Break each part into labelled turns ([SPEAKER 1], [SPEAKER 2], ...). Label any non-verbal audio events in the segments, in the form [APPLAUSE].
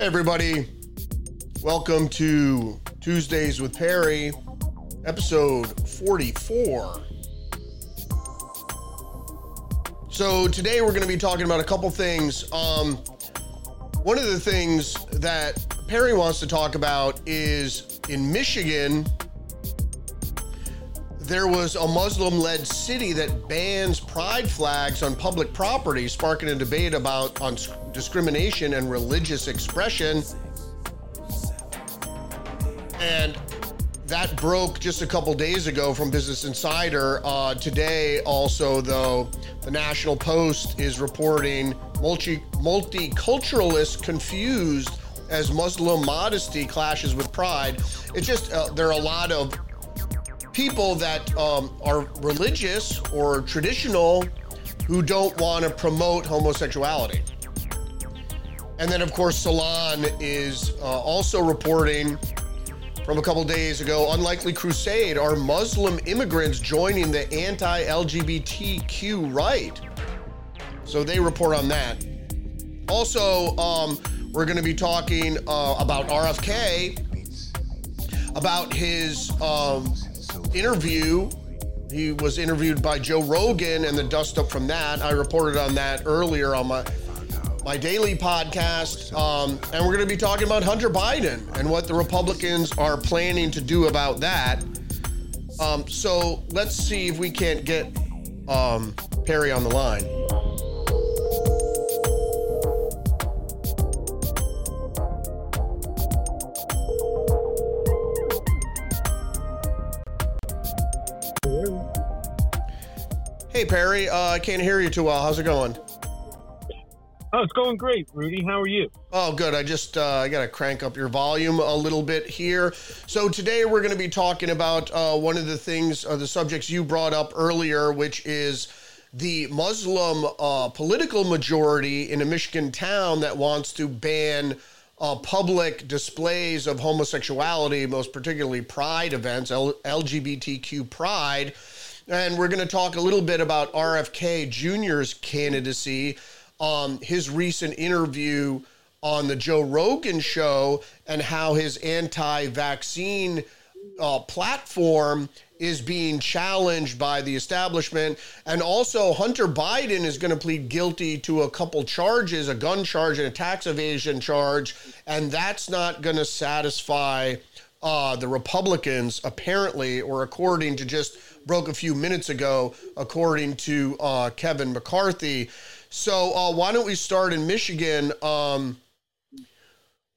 [SPEAKER 1] Everybody. Welcome to Tuesdays with Perry, episode 44. So, today we're going to be talking about a couple things. Um, one of the things that Perry wants to talk about is in Michigan, there was a Muslim led city that bans pride flags on public property, sparking a debate about on discrimination and religious expression. And that broke just a couple days ago from Business Insider. Uh, today, also, though, the National Post is reporting multi- multiculturalists confused as Muslim modesty clashes with pride. It's just, uh, there are a lot of people that um, are religious or traditional who don't want to promote homosexuality. And then, of course, Salon is uh, also reporting from a couple days ago unlikely crusade are Muslim immigrants joining the anti LGBTQ right. So they report on that. Also, um, we're going to be talking uh, about RFK, about his um, interview. He was interviewed by Joe Rogan and the dust up from that. I reported on that earlier on my my daily podcast. Um, and we're going to be talking about Hunter Biden and what the Republicans are planning to do about that. Um, so let's see if we can't get um, Perry on the line. Hey Perry, uh, I can't hear you too well. How's it going?
[SPEAKER 2] Oh, it's going great, Rudy. How are you?
[SPEAKER 1] Oh, good. I just uh, I got to crank up your volume a little bit here. So today we're going to be talking about uh, one of the things, uh, the subjects you brought up earlier, which is the Muslim uh, political majority in a Michigan town that wants to ban uh, public displays of homosexuality, most particularly pride events, L- LGBTQ pride. And we're going to talk a little bit about RFK Jr.'s candidacy um, his recent interview on the Joe Rogan show and how his anti vaccine uh, platform is being challenged by the establishment. And also, Hunter Biden is going to plead guilty to a couple charges a gun charge and a tax evasion charge. And that's not going to satisfy uh, the Republicans, apparently, or according to just broke a few minutes ago, according to uh, Kevin McCarthy. So uh, why don't we start in Michigan? Um,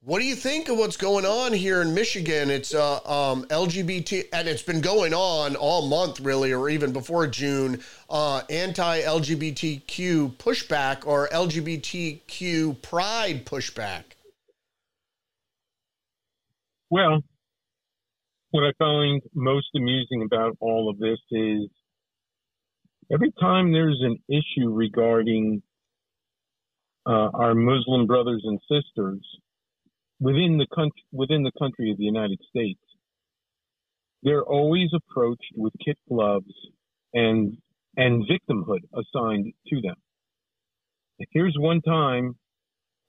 [SPEAKER 1] what do you think of what's going on here in Michigan? It's uh, um, LGBT, and it's been going on all month, really, or even before June. Uh, anti-LGBTQ pushback or LGBTQ pride pushback.
[SPEAKER 2] Well, what I find most amusing about all of this is every time there's an issue regarding uh, our Muslim brothers and sisters within the country within the country of the United States, they're always approached with kit gloves and and victimhood assigned to them. Here's one time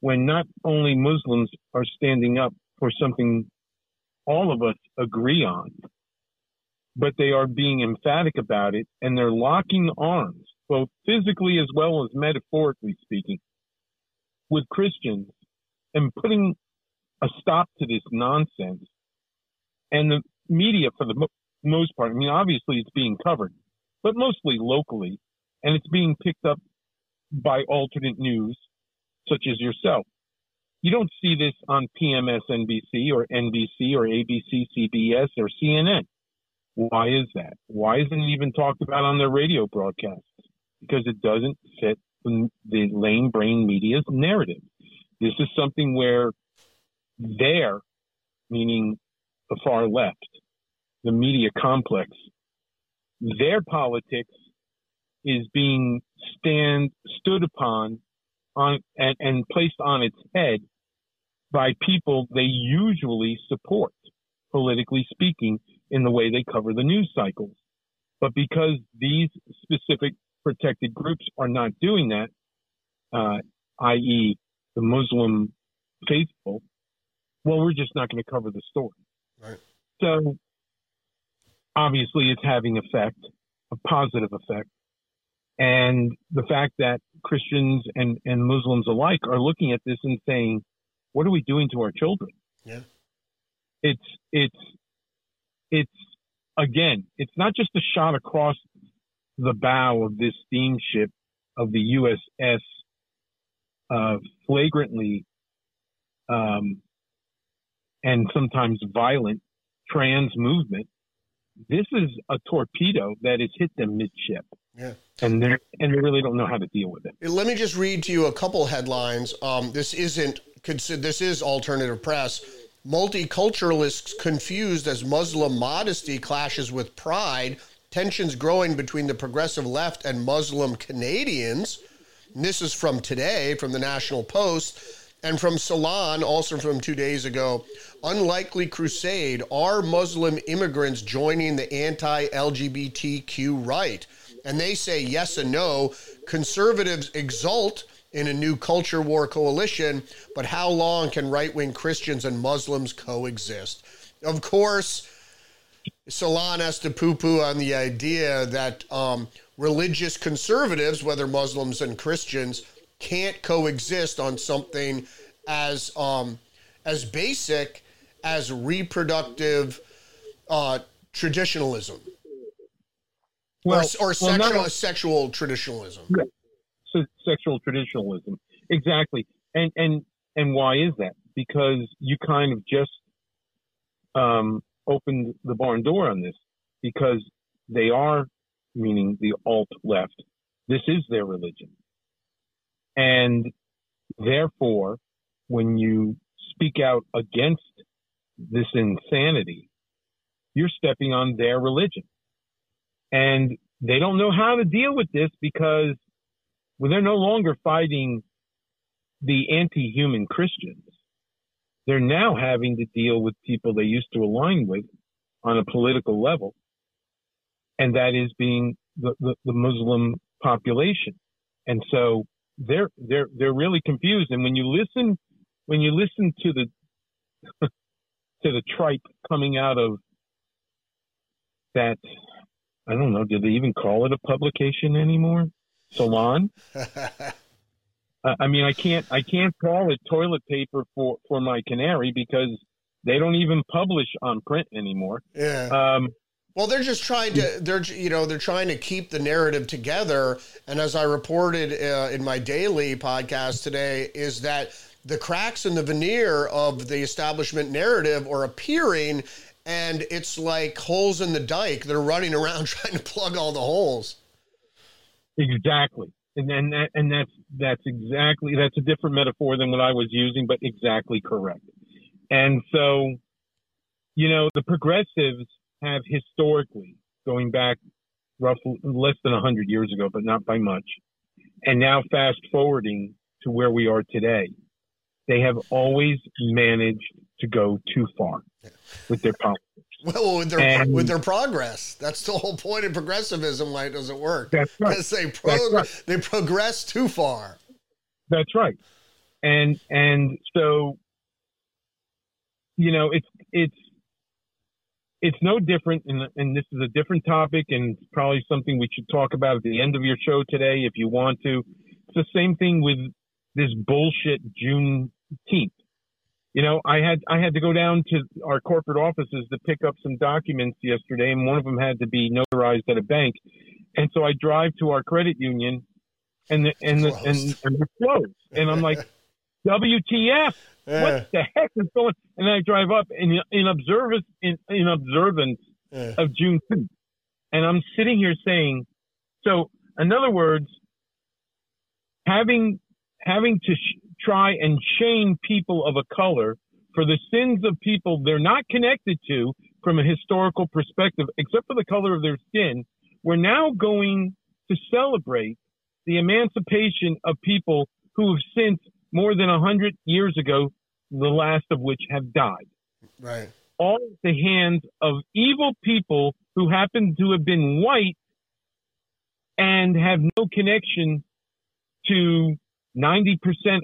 [SPEAKER 2] when not only Muslims are standing up for something all of us agree on, but they are being emphatic about it and they're locking arms, both physically as well as metaphorically speaking, with Christians and putting a stop to this nonsense. And the media, for the mo- most part, I mean, obviously it's being covered, but mostly locally, and it's being picked up by alternate news, such as yourself. You don't see this on PMSNBC or NBC or ABC, CBS or CNN. Why is that? Why isn't it even talked about on their radio broadcasts? Because it doesn't fit the, lame brain media's narrative. This is something where their, meaning the far left, the media complex, their politics is being stand stood upon on and, and placed on its head by people they usually support, politically speaking, in the way they cover the news cycles. But because these specific protected groups are not doing that, uh, i.e., the Muslim faithful, well, we're just not going to cover the story.
[SPEAKER 1] Right.
[SPEAKER 2] So obviously, it's having effect, a positive effect. And the fact that Christians and, and Muslims alike are looking at this and saying, what are we doing to our children?
[SPEAKER 1] Yeah.
[SPEAKER 2] It's, it's, it's, again, it's not just a shot across the bow of this steamship of the USS uh, flagrantly um, and sometimes violent trans movement. This is a torpedo that has hit them midship.
[SPEAKER 1] Yeah.
[SPEAKER 2] And they and they really don't know how to deal with it.
[SPEAKER 1] Let me just read to you a couple headlines. Um, this isn't this is alternative press. Multiculturalists confused as Muslim modesty clashes with pride. Tensions growing between the progressive left and Muslim Canadians. And this is from today, from the National Post. And from Salon, also from two days ago, unlikely crusade. Are Muslim immigrants joining the anti LGBTQ right? And they say yes and no. Conservatives exult in a new culture war coalition, but how long can right wing Christians and Muslims coexist? Of course, Salon has to poo poo on the idea that um, religious conservatives, whether Muslims and Christians, can't coexist on something as um, as basic as reproductive uh, traditionalism well, or, or sexual, well, sexual traditionalism.
[SPEAKER 2] Yeah. Sexual traditionalism, exactly. And and and why is that? Because you kind of just um, opened the barn door on this, because they are, meaning the alt left. This is their religion, and therefore, when you speak out against this insanity, you're stepping on their religion. And they don't know how to deal with this because well, they're no longer fighting the anti human Christians. They're now having to deal with people they used to align with on a political level. And that is being the, the, the Muslim population. And so they're they're they're really confused. And when you listen when you listen to the [LAUGHS] to the tripe coming out of that I don't know, do they even call it a publication anymore? Salon? [LAUGHS] I mean, I can't I can't call it toilet paper for for my canary because they don't even publish on print anymore.
[SPEAKER 1] Yeah. Um, well, they're just trying to they're you know they're trying to keep the narrative together. And as I reported uh, in my daily podcast today, is that the cracks in the veneer of the establishment narrative are appearing, and it's like holes in the dike. They're running around [LAUGHS] trying to plug all the holes.
[SPEAKER 2] Exactly, and then that, and that's that's exactly that's a different metaphor than what I was using, but exactly correct. And so, you know, the progressives have historically, going back roughly less than hundred years ago, but not by much, and now fast forwarding to where we are today they have always managed to go too far with their politics.
[SPEAKER 1] Well, with their and, with their progress, that's the whole point of progressivism. Why it doesn't work?
[SPEAKER 2] That's right.
[SPEAKER 1] They prog- right. they progress too far.
[SPEAKER 2] That's right. And and so, you know, it's it's it's no different, and, and this is a different topic, and probably something we should talk about at the end of your show today, if you want to. It's the same thing with this bullshit Juneteenth. You know, I had I had to go down to our corporate offices to pick up some documents yesterday, and one of them had to be notarized at a bank. And so I drive to our credit union, and the, and the, and, and we're closed. And I'm like, [LAUGHS] WTF? Yeah. What the heck is going? And I drive up in in observance in, in observance yeah. of Juneteenth, and I'm sitting here saying, so in other words, having having to sh- try and shame people of a color for the sins of people they're not connected to from a historical perspective, except for the color of their skin, we're now going to celebrate the emancipation of people who have since more than a hundred years ago, the last of which have died.
[SPEAKER 1] Right.
[SPEAKER 2] All at the hands of evil people who happen to have been white and have no connection to 90%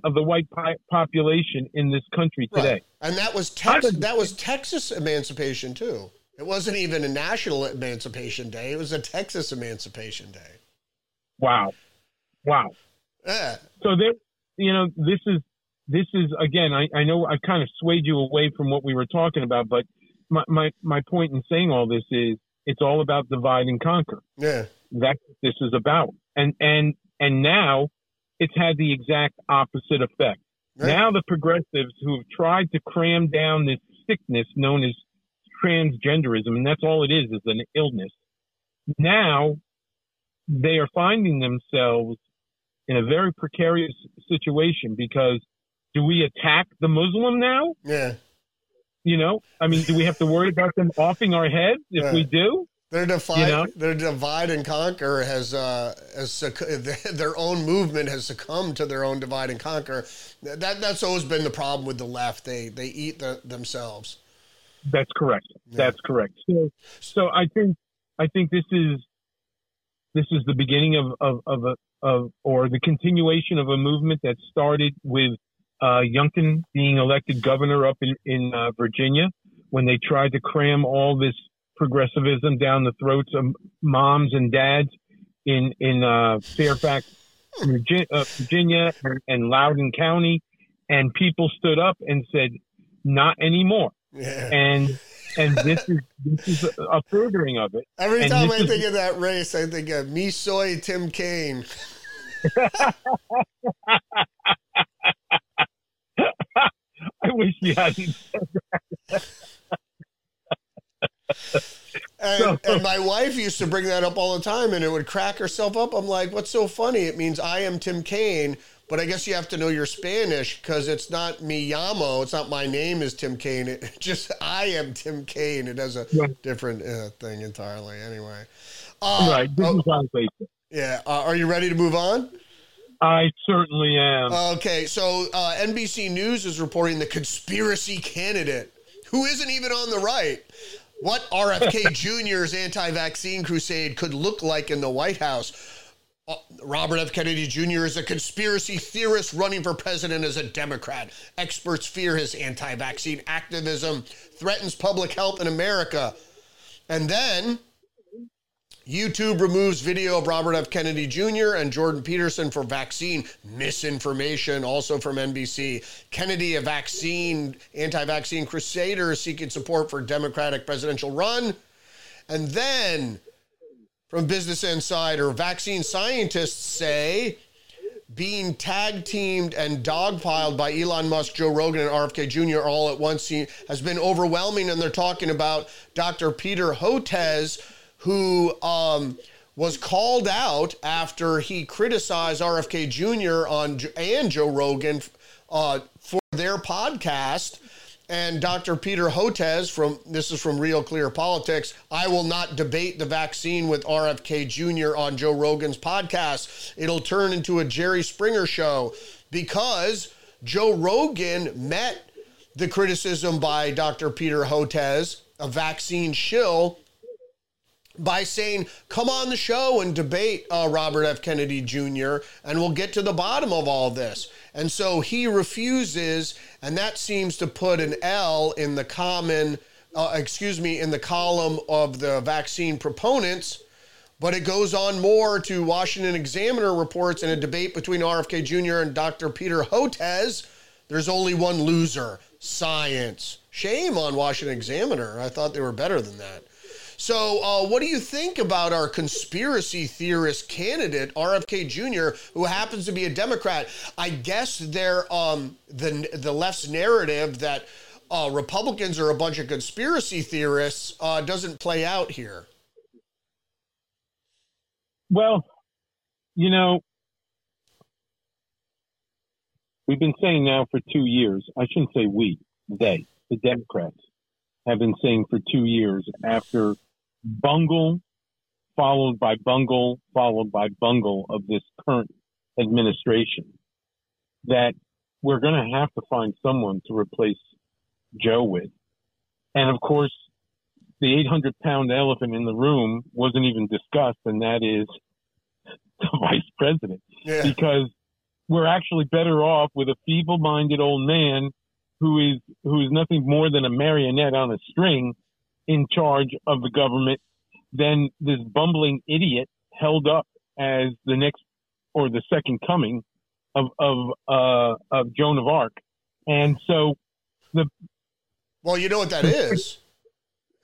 [SPEAKER 2] of the white po- population in this country today.
[SPEAKER 1] Right. And that was Tex- that was Texas emancipation too. It wasn't even a national emancipation day. It was a Texas emancipation day.
[SPEAKER 2] Wow. Wow.
[SPEAKER 1] Yeah.
[SPEAKER 2] So there you know, this is this is again, I, I know I kind of swayed you away from what we were talking about, but my, my, my point in saying all this is it's all about divide and conquer.
[SPEAKER 1] Yeah.
[SPEAKER 2] That's what this is about. And and and now it's had the exact opposite effect.
[SPEAKER 1] Right.
[SPEAKER 2] Now the progressives who have tried to cram down this sickness known as transgenderism, and that's all it is, is an illness. Now they are finding themselves in a very precarious situation because do we attack the Muslim now?
[SPEAKER 1] Yeah.
[SPEAKER 2] You know, I mean, do we have to worry about them offing our heads if
[SPEAKER 1] Yeah.
[SPEAKER 2] we do?
[SPEAKER 1] Their divide,
[SPEAKER 2] You know?
[SPEAKER 1] their divide and conquer has, uh, has succ- [LAUGHS] their own movement has succumbed to their own divide and conquer. That that's always been the problem with the left. They they eat the, themselves.
[SPEAKER 2] That's correct. That's correct. So, so I think I think this is this is the beginning of of of, a, of or the continuation of a movement that started with uh, Youngkin being elected governor up in in uh, Virginia when they tried to cram all this progressivism down the throats of moms and dads in in uh, Fairfax, Virginia, uh, Virginia and, Loudoun County, and people stood up and said, "Not anymore."
[SPEAKER 1] Yeah.
[SPEAKER 2] and and this is this is a, furthering of it.
[SPEAKER 1] Every
[SPEAKER 2] and
[SPEAKER 1] time I
[SPEAKER 2] is-
[SPEAKER 1] think of that race, I think of me soy Tim Kaine. [LAUGHS]
[SPEAKER 2] I wish you hadn't.
[SPEAKER 1] And,
[SPEAKER 2] So-
[SPEAKER 1] and my wife used to bring that up all the time, and it would crack herself up. I'm like, "What's so funny? It means I am Tim Kaine." But I guess you have to know your Spanish because it's not me llamo. It's not my name is Tim Kaine. It [LAUGHS] just I am Tim Kaine. It has a
[SPEAKER 2] Right.
[SPEAKER 1] different uh, thing entirely. Anyway, uh,
[SPEAKER 2] right,
[SPEAKER 1] oh,
[SPEAKER 2] is how they say.
[SPEAKER 1] yeah. Uh, are you ready to move on?
[SPEAKER 2] I certainly am.
[SPEAKER 1] Okay, so uh, NBC News is reporting the conspiracy candidate who isn't even on the right. What RFK Jr.'s anti vaccine crusade could look like in the White House. Uh, Robert F. Kennedy Jr. is a conspiracy theorist running for president as a Democrat. Experts fear his anti vaccine activism threatens public health in America. And then YouTube removes video of Robert F. Kennedy Jr. and Jordan Peterson for vaccine misinformation, also from NBC. Kennedy, a vaccine, anti vaccine crusader, seeking support for Democratic presidential run. And then from Business Insider, vaccine scientists say being tag teamed and dogpiled by Elon Musk, Joe Rogan, and RFK Jr. all at once has been overwhelming. And they're talking about Dr. Peter Hotez, who um, was called out after he criticized RFK Jr. on and Joe Rogan uh, for their podcast. And Dr. Peter Hotez from this is from Real Clear Politics. I will not debate the vaccine with RFK Jr. on Joe Rogan's podcast. It'll turn into a Jerry Springer show because Joe Rogan met the criticism by Dr. Peter Hotez, a vaccine shill, by saying, come on the show and debate uh, Robert F. Kennedy Jr., and we'll get to the bottom of all this. And so he refuses, and that seems to put an L in the common, uh, excuse me, in the column of the vaccine proponents. But it goes on more to Washington Examiner reports in a debate between RFK Jr. and Dr. Peter Hotez. There's only one loser science. Shame on Washington Examiner. I thought they were better than that. So, uh, what do you think about our conspiracy theorist candidate, RFK Jr., who happens to be a Democrat? I guess they're um, the the left's narrative that uh, Republicans are a bunch of conspiracy theorists uh, doesn't play out here.
[SPEAKER 2] Well, you know, we've been saying now for two years, I shouldn't say we, they, the Democrats, have been saying for two years after bungle followed by bungle followed by bungle of this current administration that we're going to have to find someone to replace Joe with. And of course, the 800 pound elephant in the room wasn't even discussed, and that is [LAUGHS] the vice president.
[SPEAKER 1] Yeah.
[SPEAKER 2] Because we're actually better off with a feeble-minded old man who is who is nothing more than a marionette on a string in charge of the government than this bumbling idiot held up as the next or the second coming of of uh, of Joan of Arc. And so the
[SPEAKER 1] well, you know what that is.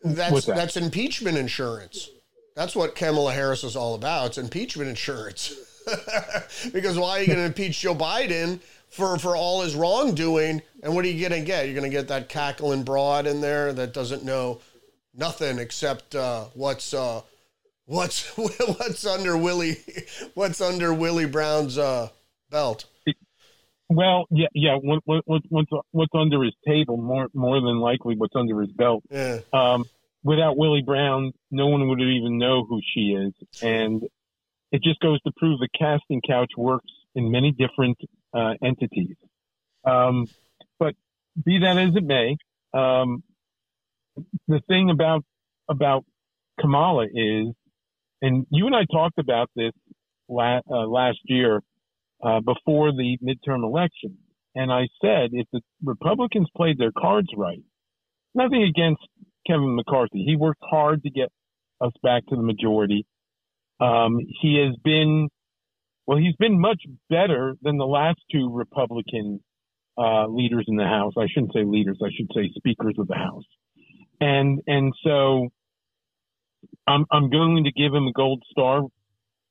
[SPEAKER 1] That's that? that's impeachment insurance. That's what Kamala Harris is all about. It's impeachment insurance. [LAUGHS] because why are you going [LAUGHS] to impeach Joe Biden for, for all his wrongdoing? And what are you going to get? You're going to get that cackling broad in there that doesn't know nothing except uh, what's uh, what's [LAUGHS] what's under Willie what's under Willie Brown's uh, belt.
[SPEAKER 2] Well, yeah, yeah. What, what, what's what's under his table? More more than likely, what's under his belt.
[SPEAKER 1] Yeah.
[SPEAKER 2] Um, without Willie Brown, no one would even know who she is, and it just goes to prove the casting couch works in many different uh, entities. Um, but be that as it may, um, the thing about about Kamala is, and you and I talked about this la- uh, last year uh, before the midterm election, and I said if the Republicans played their cards right, nothing against Kevin McCarthy. He worked hard to get us back to the majority. Um, he has been, well, he's been much better than the last two Republican uh, leaders in the House. I shouldn't say leaders. I should say speakers of the House. And and so, I'm I'm going to give him a gold star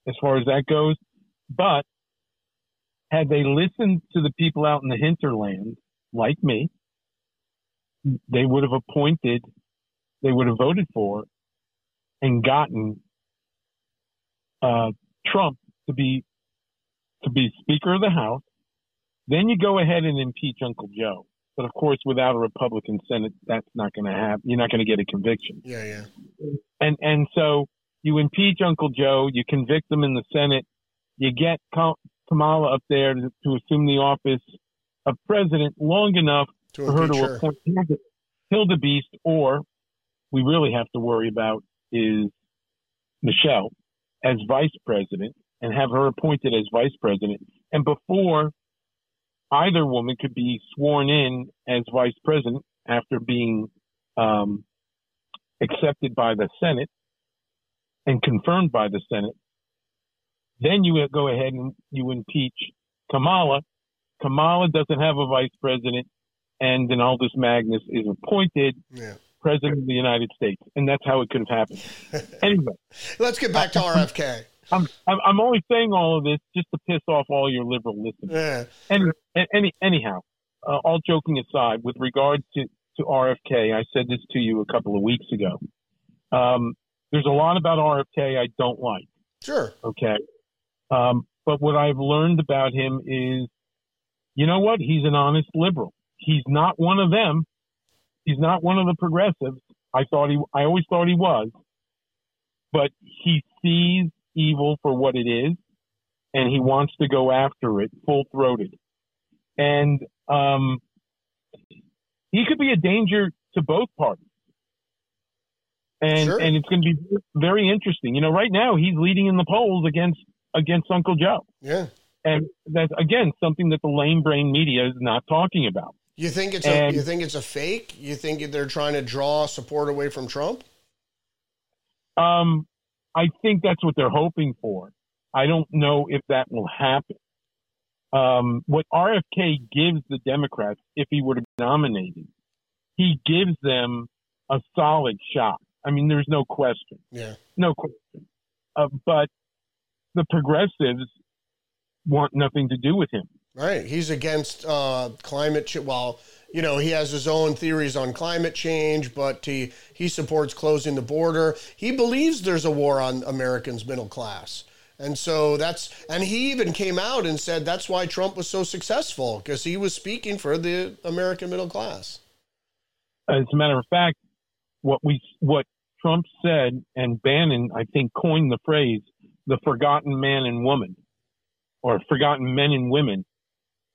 [SPEAKER 2] as far as that goes. But had they listened to the people out in the hinterland, like me, they would have appointed they would have voted for and gotten uh, Trump to be to be Speaker of the House. Then you go ahead and impeach Uncle Joe. But of course, without a Republican Senate, that's not going to happen. You're not going to get a conviction.
[SPEAKER 1] Yeah, yeah.
[SPEAKER 2] And and so you impeach Uncle Joe, you convict him in the Senate, you get Kamala up there to, to assume the office of president long enough to for her to her. appoint Hilda Beast or we really have to worry about is Michelle as vice president and have her appointed as vice president. And before either woman could be sworn in as vice president after being um, accepted by the Senate and confirmed by the Senate, then you go ahead and you impeach Kamala. Kamala doesn't have a vice president, and then Aldous Magnus is appointed.
[SPEAKER 1] Yeah
[SPEAKER 2] president of the United States, and that's how it could have happened. [LAUGHS] Anyway,
[SPEAKER 1] let's get back to RFK.
[SPEAKER 2] I'm, I'm only saying all of this just to piss off all your liberal listeners.
[SPEAKER 1] Yeah.
[SPEAKER 2] Any, any, anyhow, uh, all joking aside, with regard to, to RFK, I said this to you a couple of weeks ago. Um, there's a lot about RFK I don't like.
[SPEAKER 1] Sure.
[SPEAKER 2] Okay. Um, but what I've learned about him is, you know what? He's an honest liberal. He's not one of them, He's not one of the progressives. I thought he, I always thought he was, but he sees evil for what it is, and he wants to go after it full throated. And um, he could be a danger to both parties. And sure. and it's going to be very interesting. You know, right now he's leading in the polls against against Uncle Joe.
[SPEAKER 1] Yeah.
[SPEAKER 2] And that's again something that the lame brain media is not talking about.
[SPEAKER 1] You think it's and, a you think it's a fake? You think they're trying to draw support away from Trump?
[SPEAKER 2] Um, I think that's what they're hoping for. I don't know if that will happen. Um, what RFK gives the Democrats, if he were to be nominated, he gives them a solid shot. I mean, there's no question.
[SPEAKER 1] Yeah.
[SPEAKER 2] No question. Uh, but the progressives want nothing to do with him.
[SPEAKER 1] Right. He's against uh, climate change. Well, you know, he has his own theories on climate change, but he, he supports closing the border. He believes there's a war on Americans' middle class. And so that's, and he even came out and said that's why Trump was so successful because he was speaking for the American middle class.
[SPEAKER 2] As a matter of fact, what we, what Trump said and Bannon, I think, coined the phrase the forgotten man and woman or forgotten men and women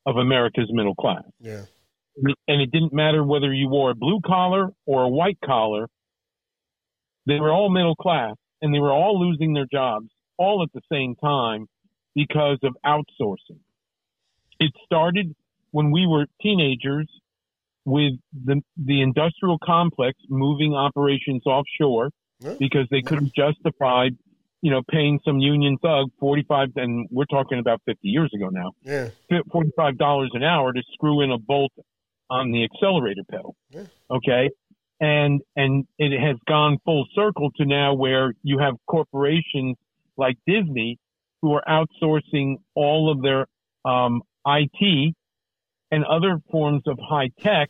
[SPEAKER 2] of America's middle class.
[SPEAKER 1] Yeah.
[SPEAKER 2] And it didn't matter whether you wore a blue collar or a white collar. They were all middle class and they were all losing their jobs all at the same time because of outsourcing. It started when we were teenagers with the the industrial complex moving operations offshore
[SPEAKER 1] Yeah.
[SPEAKER 2] because they couldn't justify, you know, paying some union thug forty five and we're talking about fifty years ago now,
[SPEAKER 1] Yeah.
[SPEAKER 2] forty five dollars an hour to screw in a bolt on the accelerator pedal.
[SPEAKER 1] Yeah.
[SPEAKER 2] Okay. And and it has gone full circle to now where you have corporations like Disney who are outsourcing all of their um, IT and other forms of high tech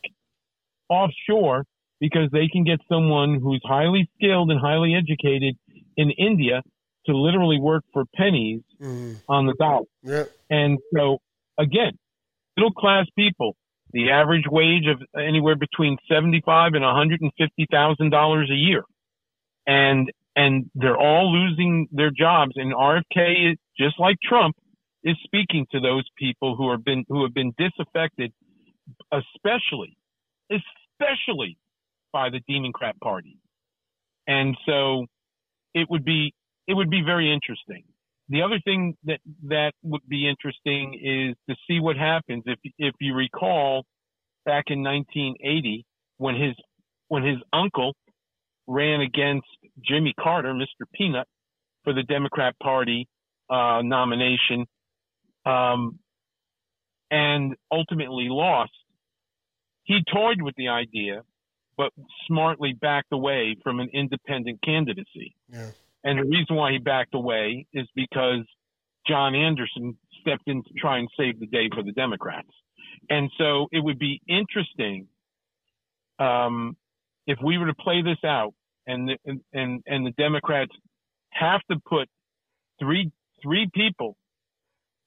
[SPEAKER 2] offshore because they can get someone who's highly skilled and highly educated in India to literally work for pennies
[SPEAKER 1] Mhm.
[SPEAKER 2] on the dollar.
[SPEAKER 1] Yeah.
[SPEAKER 2] And so again, middle class people, the average wage of anywhere between seventy-five and one hundred and fifty thousand dollars a year, and and they're all losing their jobs. And RFK, just like Trump, is speaking to those people who have been who have been disaffected, especially especially by the Democrat Party. And so it would be it would be very interesting. The other thing that that would be interesting is to see what happens if if you recall back in 1980 when his when his uncle ran against Jimmy Carter, Mr. Peanut, for the Democrat Party uh, nomination, um, and ultimately lost. He toyed with the idea, but smartly backed away from an independent candidacy.
[SPEAKER 1] Yeah.
[SPEAKER 2] And the reason why he backed away is because John Anderson stepped in to try and save the day for the Democrats. And so it would be interesting um, if we were to play this out and the, and, and and the Democrats have to put three three people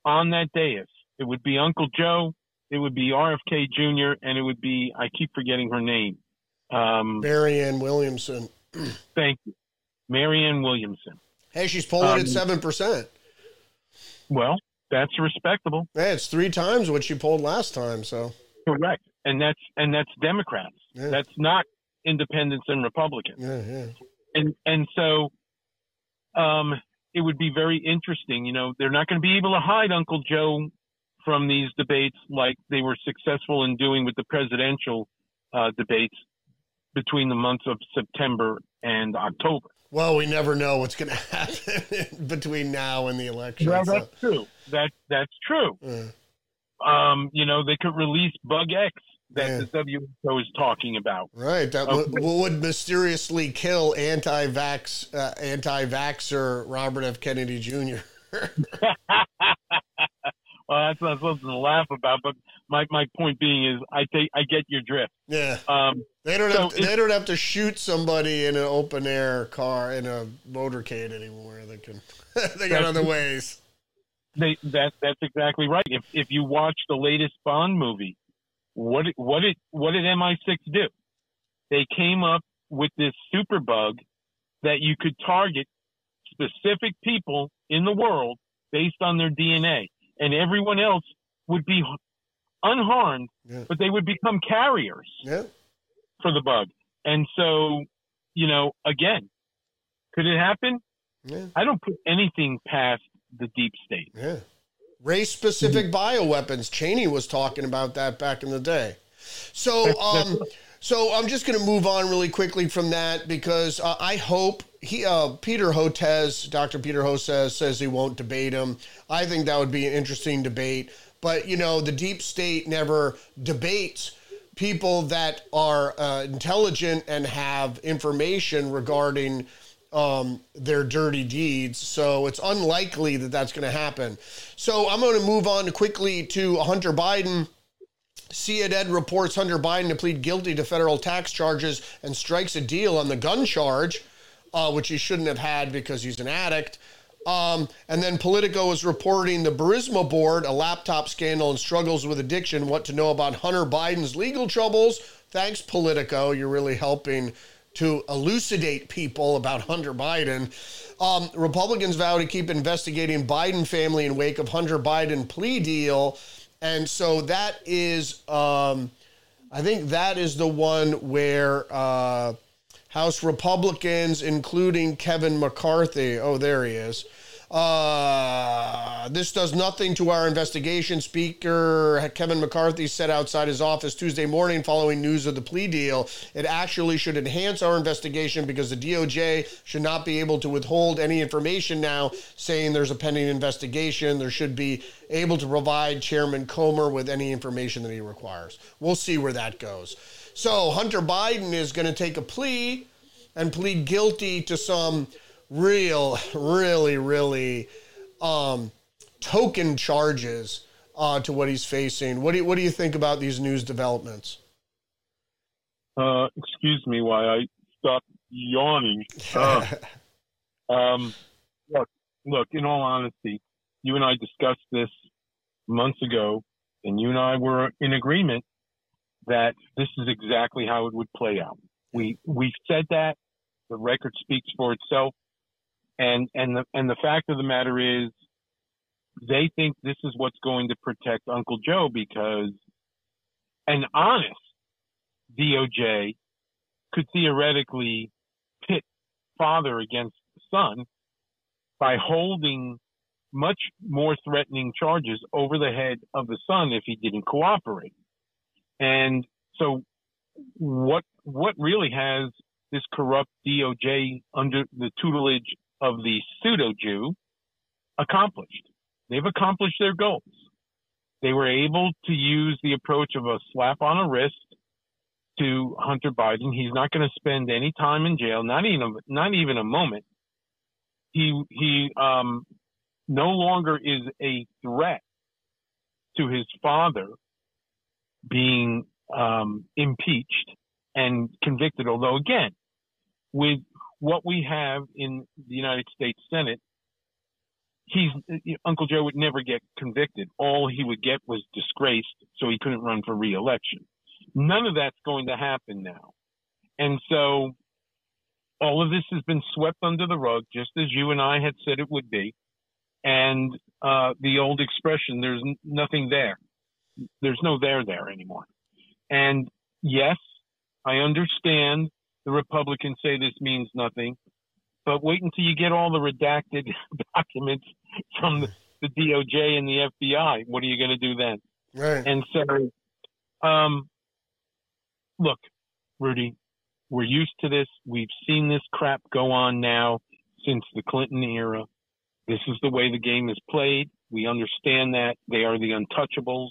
[SPEAKER 2] on that dais. It would be Uncle Joe, it would be RFK Jr., and it would be I keep forgetting her name. Um,
[SPEAKER 1] Marianne Williamson. [CLEARS THROAT]
[SPEAKER 2] thank you, Marianne Williamson.
[SPEAKER 1] Hey, she's polling
[SPEAKER 2] Um,
[SPEAKER 1] at seven percent.
[SPEAKER 2] Well, that's respectable.
[SPEAKER 1] Yeah, it's three times what she polled last time. So
[SPEAKER 2] Correct. And that's and that's Democrats.
[SPEAKER 1] Yeah.
[SPEAKER 2] That's not independents and Republicans.
[SPEAKER 1] yeah, yeah,
[SPEAKER 2] And and so um it would be very interesting, you know, they're not going to be able to hide Uncle Joe from these debates like they were successful in doing with the presidential uh, debates between the months of September and October.
[SPEAKER 1] Well, we never know what's going [LAUGHS] to happen between now and the election.
[SPEAKER 2] Well,
[SPEAKER 1] so,
[SPEAKER 2] that's true. That that's true.
[SPEAKER 1] yeah.
[SPEAKER 2] Um, you know, they could release Bug X that
[SPEAKER 1] Yeah.
[SPEAKER 2] the WHO is talking about.
[SPEAKER 1] Right, that
[SPEAKER 2] Oh.
[SPEAKER 1] would, would mysteriously kill anti-vax, uh, anti-vaxer Robert F. Kennedy Jr. [LAUGHS] [LAUGHS]
[SPEAKER 2] well, that's not something to laugh about, but my, my point being is, I take I get your drift.
[SPEAKER 1] Yeah,
[SPEAKER 2] Um,
[SPEAKER 1] they don't
[SPEAKER 2] So
[SPEAKER 1] have to, they don't have to shoot somebody in an open air car in a motorcade anymore. They can [LAUGHS] they got other ways.
[SPEAKER 2] they that that's exactly right. If if you watch the latest Bond movie, what what did what did MI6 do? They came up with this super bug that you could target specific people in the world based on their DNA, and everyone else would be unharmed,
[SPEAKER 1] Yeah.
[SPEAKER 2] but they would become carriers.
[SPEAKER 1] Yeah,
[SPEAKER 2] for the bug. And so, you know, again, could it happen?
[SPEAKER 1] yeah,
[SPEAKER 2] I don't put anything past the deep state.
[SPEAKER 1] yeah. Race-specific bioweapons. Cheney was talking about that back in the day. So, um, [LAUGHS] so I'm just going to move on really quickly from that because uh, I hope he, uh, Peter Hotez, Dr. Peter Hotez says he won't debate him. I think that would be an interesting debate. But you know, the deep state never debates people that are uh, intelligent and have information regarding um, their dirty deeds. So it's unlikely that that's going to happen. So I'm going to move on quickly to Hunter Biden. CNN reports Hunter Biden to plead guilty to federal tax charges and strikes a deal on the gun charge, uh, which he shouldn't have had because he's an addict. Um, and then Politico is reporting the Burisma board, a laptop scandal and struggles with addiction. What to know about Hunter Biden's legal troubles? Thanks, Politico. You're really helping to elucidate people about Hunter Biden. Um, Republicans vow to keep investigating Biden family in wake of Hunter Biden plea deal. And so that is, um, I think that is the one where uh, House Republicans, including Kevin McCarthy, oh, there he is, Uh, this does nothing to our investigation. Speaker Kevin McCarthy said outside his office Tuesday morning following news of the plea deal. It actually should enhance our investigation because the DOJ should not be able to withhold any information now, saying there's a pending investigation. There should be able to provide Chairman Comer with any information that he requires. We'll see where that goes. So Hunter Biden is going to take a plea and plead guilty to some real, really, really um, token charges uh, to what he's facing. What do you, what do you think about these news developments?
[SPEAKER 2] Uh, excuse me, why I stopped yawning. [LAUGHS] Uh, um, look, look. In all honesty, you and I discussed this months ago, and you and I were in agreement that this is exactly how it would play out. We we said that the record speaks for itself. And and the and the fact of the matter is, they think this is what's going to protect Uncle Joe because an honest DOJ could theoretically pit father against son by holding much more threatening charges over the head of the son if he didn't cooperate. And so what what really has this corrupt DOJ under the tutelage of the pseudo Jew accomplished. They've accomplished their goals. They were able to use the approach of a slap on a wrist to Hunter Biden. He's not going to spend any time in jail, not even not even a moment. He he um, no longer is a threat to his father being um, impeached and convicted. Although again, with what we have in the United States Senate, he's Uncle Joe would never get convicted. All he would get was disgraced, so he couldn't run for reelection. None of that's going to happen now, and so all of this has been swept under the rug, just as you and I had said it would be. And uh, the old expression, "There's nothing there." There's no there there anymore. And yes, I understand the Republicans say this means nothing. But wait until you get all the redacted [LAUGHS] documents from the, the DOJ and the FBI. What are you going to do then?
[SPEAKER 1] Right.
[SPEAKER 2] And so, um, look, Rudy, we're used to this. We've seen this crap go on now since the Clinton era. This is the way the game is played. We understand that. They are the untouchables.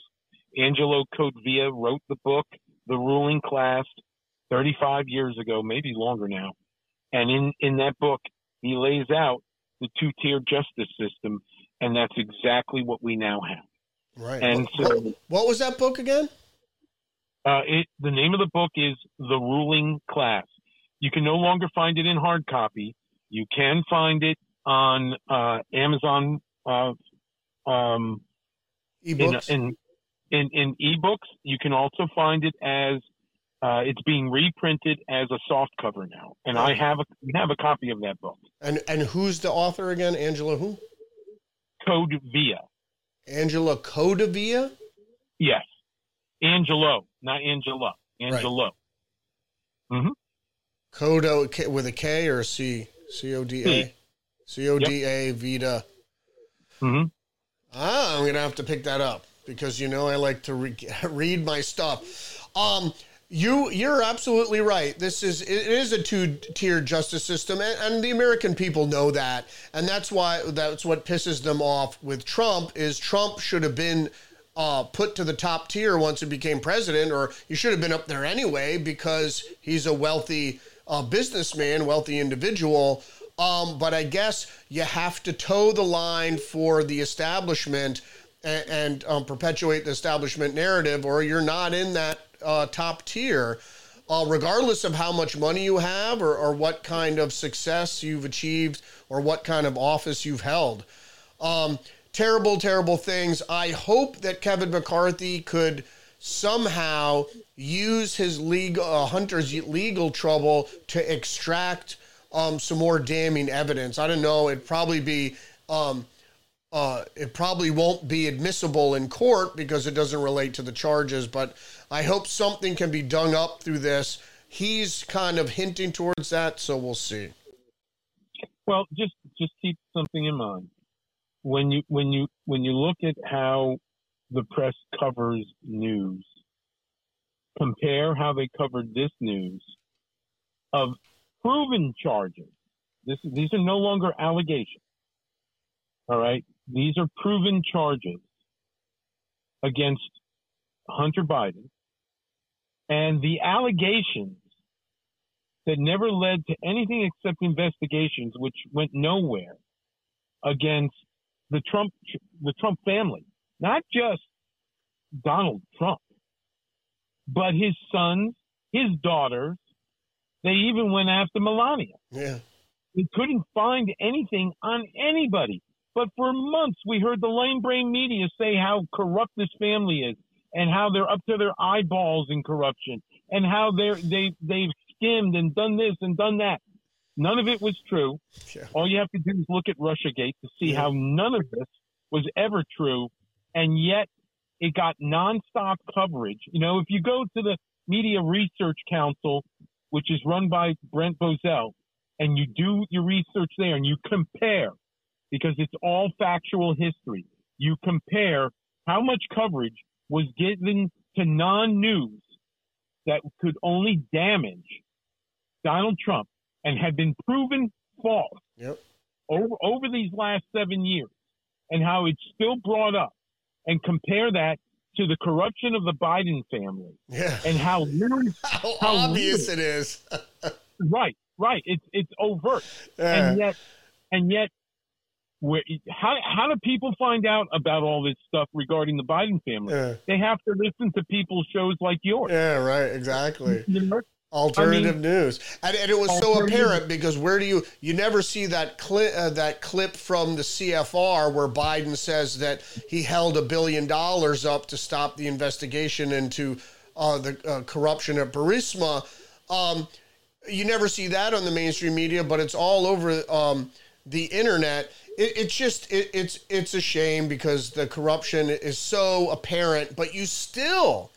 [SPEAKER 2] Angelo Codevilla wrote the book, The Ruling Class, 35 years ago, maybe longer now. And in, in that book, he lays out the two tier justice system, and that's exactly what we now have.
[SPEAKER 1] Right.
[SPEAKER 2] And
[SPEAKER 1] what,
[SPEAKER 2] so,
[SPEAKER 1] what, what was that book again?
[SPEAKER 2] Uh, it, the name of the book is The Ruling Class. You can no longer find it in hard copy. You can find it on uh, Amazon uh, um,
[SPEAKER 1] ebooks.
[SPEAKER 2] In, in, in, in ebooks. You can also find it as uh, it's being reprinted as a soft cover now, and I have a have a copy of that book.
[SPEAKER 1] And and who's the author again? Angela who?
[SPEAKER 2] Code Via.
[SPEAKER 1] Angela Codevilla?
[SPEAKER 2] Yes, Angelo, not Angela. Angelo.
[SPEAKER 1] Right. Mm-hmm. Codo with a K or a C? C O D A. C O D A Vita.
[SPEAKER 2] Mm-hmm.
[SPEAKER 1] Ah, I'm gonna have to pick that up because you know I like to re- [LAUGHS] read my stuff. Um, you you're absolutely right. This is it is a two tier justice system, and, and, the American people know that, and that's why that's what pisses them off with Trump. Is Trump should have been uh, put to the top tier once he became president, or he should have been up there anyway because he's a wealthy uh, businessman, wealthy individual. Um, but I guess you have to toe the line for the establishment and, and um, perpetuate the establishment narrative, or you're not in that uh, top tier, uh, regardless of how much money you have or, or what kind of success you've achieved or what kind of office you've held. Um, terrible, terrible things. I hope that Kevin McCarthy could somehow use his legal uh, Hunter's legal trouble to extract um, some more damning evidence. I don't know. It'd probably be um, uh, it probably won't be admissible in court because it doesn't relate to the charges, but I hope something can be dug up through this. He's kind of hinting towards that, so we'll see.
[SPEAKER 2] Well, just just keep something in mind. when you when you when you look at how the press covers news, compare how they covered this news of proven charges. This, these are no longer allegations. All right. These are proven charges against Hunter Biden. And the allegations that never led to anything except investigations, which went nowhere against the Trump, the Trump family, not just Donald Trump, but his sons, his daughters. They even went after Melania.
[SPEAKER 1] Yeah.
[SPEAKER 2] We couldn't find anything on anybody. But for months, we heard the lame brain media say how corrupt this family is and how they're up to their eyeballs in corruption and how they're, they, they've skimmed and done this and done that. None of it was true.
[SPEAKER 1] Yeah.
[SPEAKER 2] All you have to do is look at Russiagate to see
[SPEAKER 1] Yeah.
[SPEAKER 2] how none of this was ever true. And yet it got nonstop coverage. You know, if you go to the Media Research Council, which is run by Brent Bozell, and you do your research there and you compare, because it's all factual history, you compare how much coverage was given to non-news that could only damage Donald Trump and had been proven false
[SPEAKER 1] Yep.
[SPEAKER 2] over, over these last seven years and how it's still brought up and compare that to the corruption of the Biden family
[SPEAKER 1] Yeah.
[SPEAKER 2] and how [LAUGHS]
[SPEAKER 1] How,
[SPEAKER 2] how
[SPEAKER 1] obvious it is. [LAUGHS]
[SPEAKER 2] right, right, it's, it's overt.
[SPEAKER 1] Yeah.
[SPEAKER 2] and yet, and yet, where, how how do people find out about all this stuff regarding the Biden family?
[SPEAKER 1] Yeah.
[SPEAKER 2] They have to listen to people's shows like yours.
[SPEAKER 1] Yeah, right. Exactly.
[SPEAKER 2] You know?
[SPEAKER 1] Alternative
[SPEAKER 2] I
[SPEAKER 1] news, and, and it was so apparent because where do you you never see that clip uh, that clip from the CFR where Biden says that he held a billion dollars up to stop the investigation into uh, the uh, corruption at Burisma. Um, you never see that on the mainstream media, but it's all over um, the internet. It, it's just it, it's it's a shame because the corruption is so apparent, but you still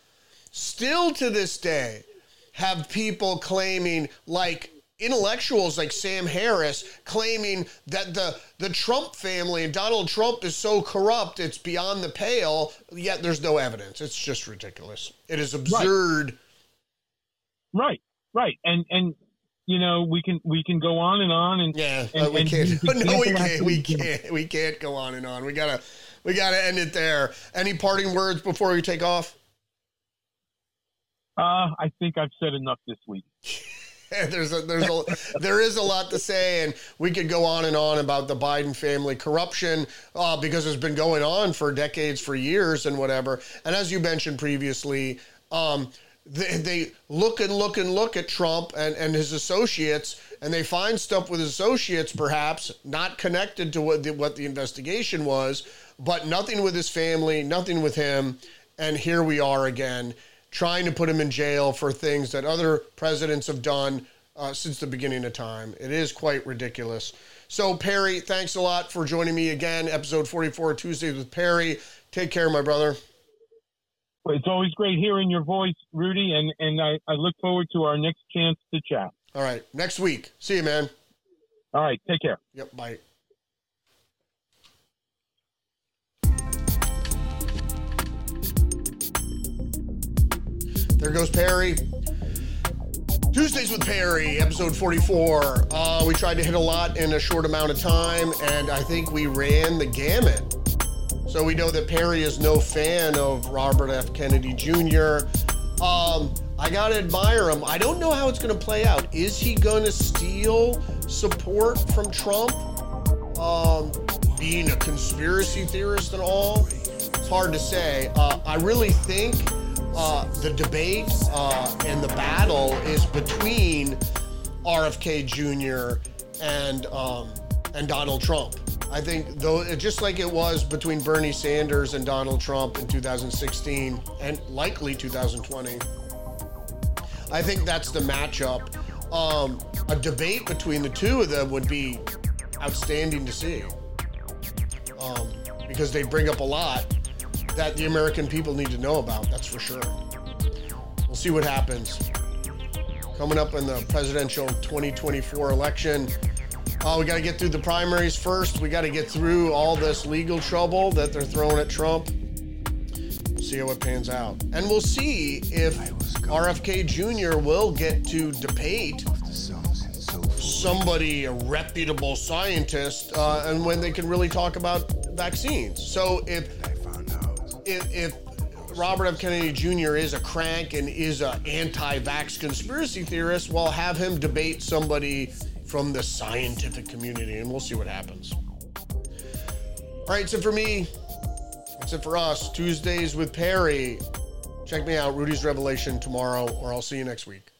[SPEAKER 1] still to this day have people claiming like intellectuals like Sam Harris claiming that the the Trump family and Donald Trump is so corrupt it's beyond the pale yet there's no evidence. It's just ridiculous. It is absurd.
[SPEAKER 2] Right, right, and and you know we can we can go on and on and
[SPEAKER 1] yeah
[SPEAKER 2] And-
[SPEAKER 1] but we
[SPEAKER 2] and
[SPEAKER 1] can't. [LAUGHS] no we can't we can't we can't go on and on. We gotta we gotta end it there. Any parting words before we take off?
[SPEAKER 2] Uh, I think I've said enough this week. [LAUGHS]
[SPEAKER 1] there's a, there's a, there is a lot to say, and we could go on and on about the Biden family corruption uh, because it's been going on for decades, for years, and whatever. And as you mentioned previously, um, they, they look and look and look at Trump and, and his associates, and they find stuff with his associates, perhaps not connected to what the, what the investigation was, but nothing with his family, nothing with him. And here we are again trying to put him in jail for things that other presidents have done uh, since the beginning of time. It is quite ridiculous. So, Perry, thanks a lot for joining me again. Episode 44, Tuesdays with Perry. Take care, my brother.
[SPEAKER 2] It's always great hearing your voice, Rudy, and and I, I look forward to our next chance to chat.
[SPEAKER 1] All right, next week. See you, man.
[SPEAKER 2] All right, take care.
[SPEAKER 1] Yep, bye. There goes Perry. Tuesdays with Perry, episode 44. Uh, we tried to hit a lot in a short amount of time, and I think we ran the gamut. So we know that Perry is no fan of Robert F. Kennedy Jr. Um, I gotta admire him. I don't know how it's gonna play out. Is he gonna steal support from Trump? Um, being a conspiracy theorist and all? It's hard to say. Uh, I really think uh, the debate uh, and the battle is between RFK Jr. and um, and Donald Trump. I think though, just like it was between Bernie Sanders and Donald Trump in 2016 and likely 2020. I think that's the matchup. Um, a debate between the two of them would be outstanding to see um, because they bring up a lot that the American people need to know about. That's for sure. We'll see what happens. Coming up in the presidential 2024 election, Oh, we got to get through the primaries first. We got to get through all this legal trouble that they're throwing at Trump. See how it pans out. And we'll see if RFK Jr. will get to debate somebody, a reputable scientist, uh, and when they can really talk about vaccines. So if if, if Robert F. Kennedy Jr. is a crank and is an anti-vax conspiracy theorist, well, have him debate somebody from the scientific community, and we'll see what happens. All right, so for me, that's it for us. Tuesdays with Perry. Check me out, Rudy's Revelation tomorrow, or I'll see you next week.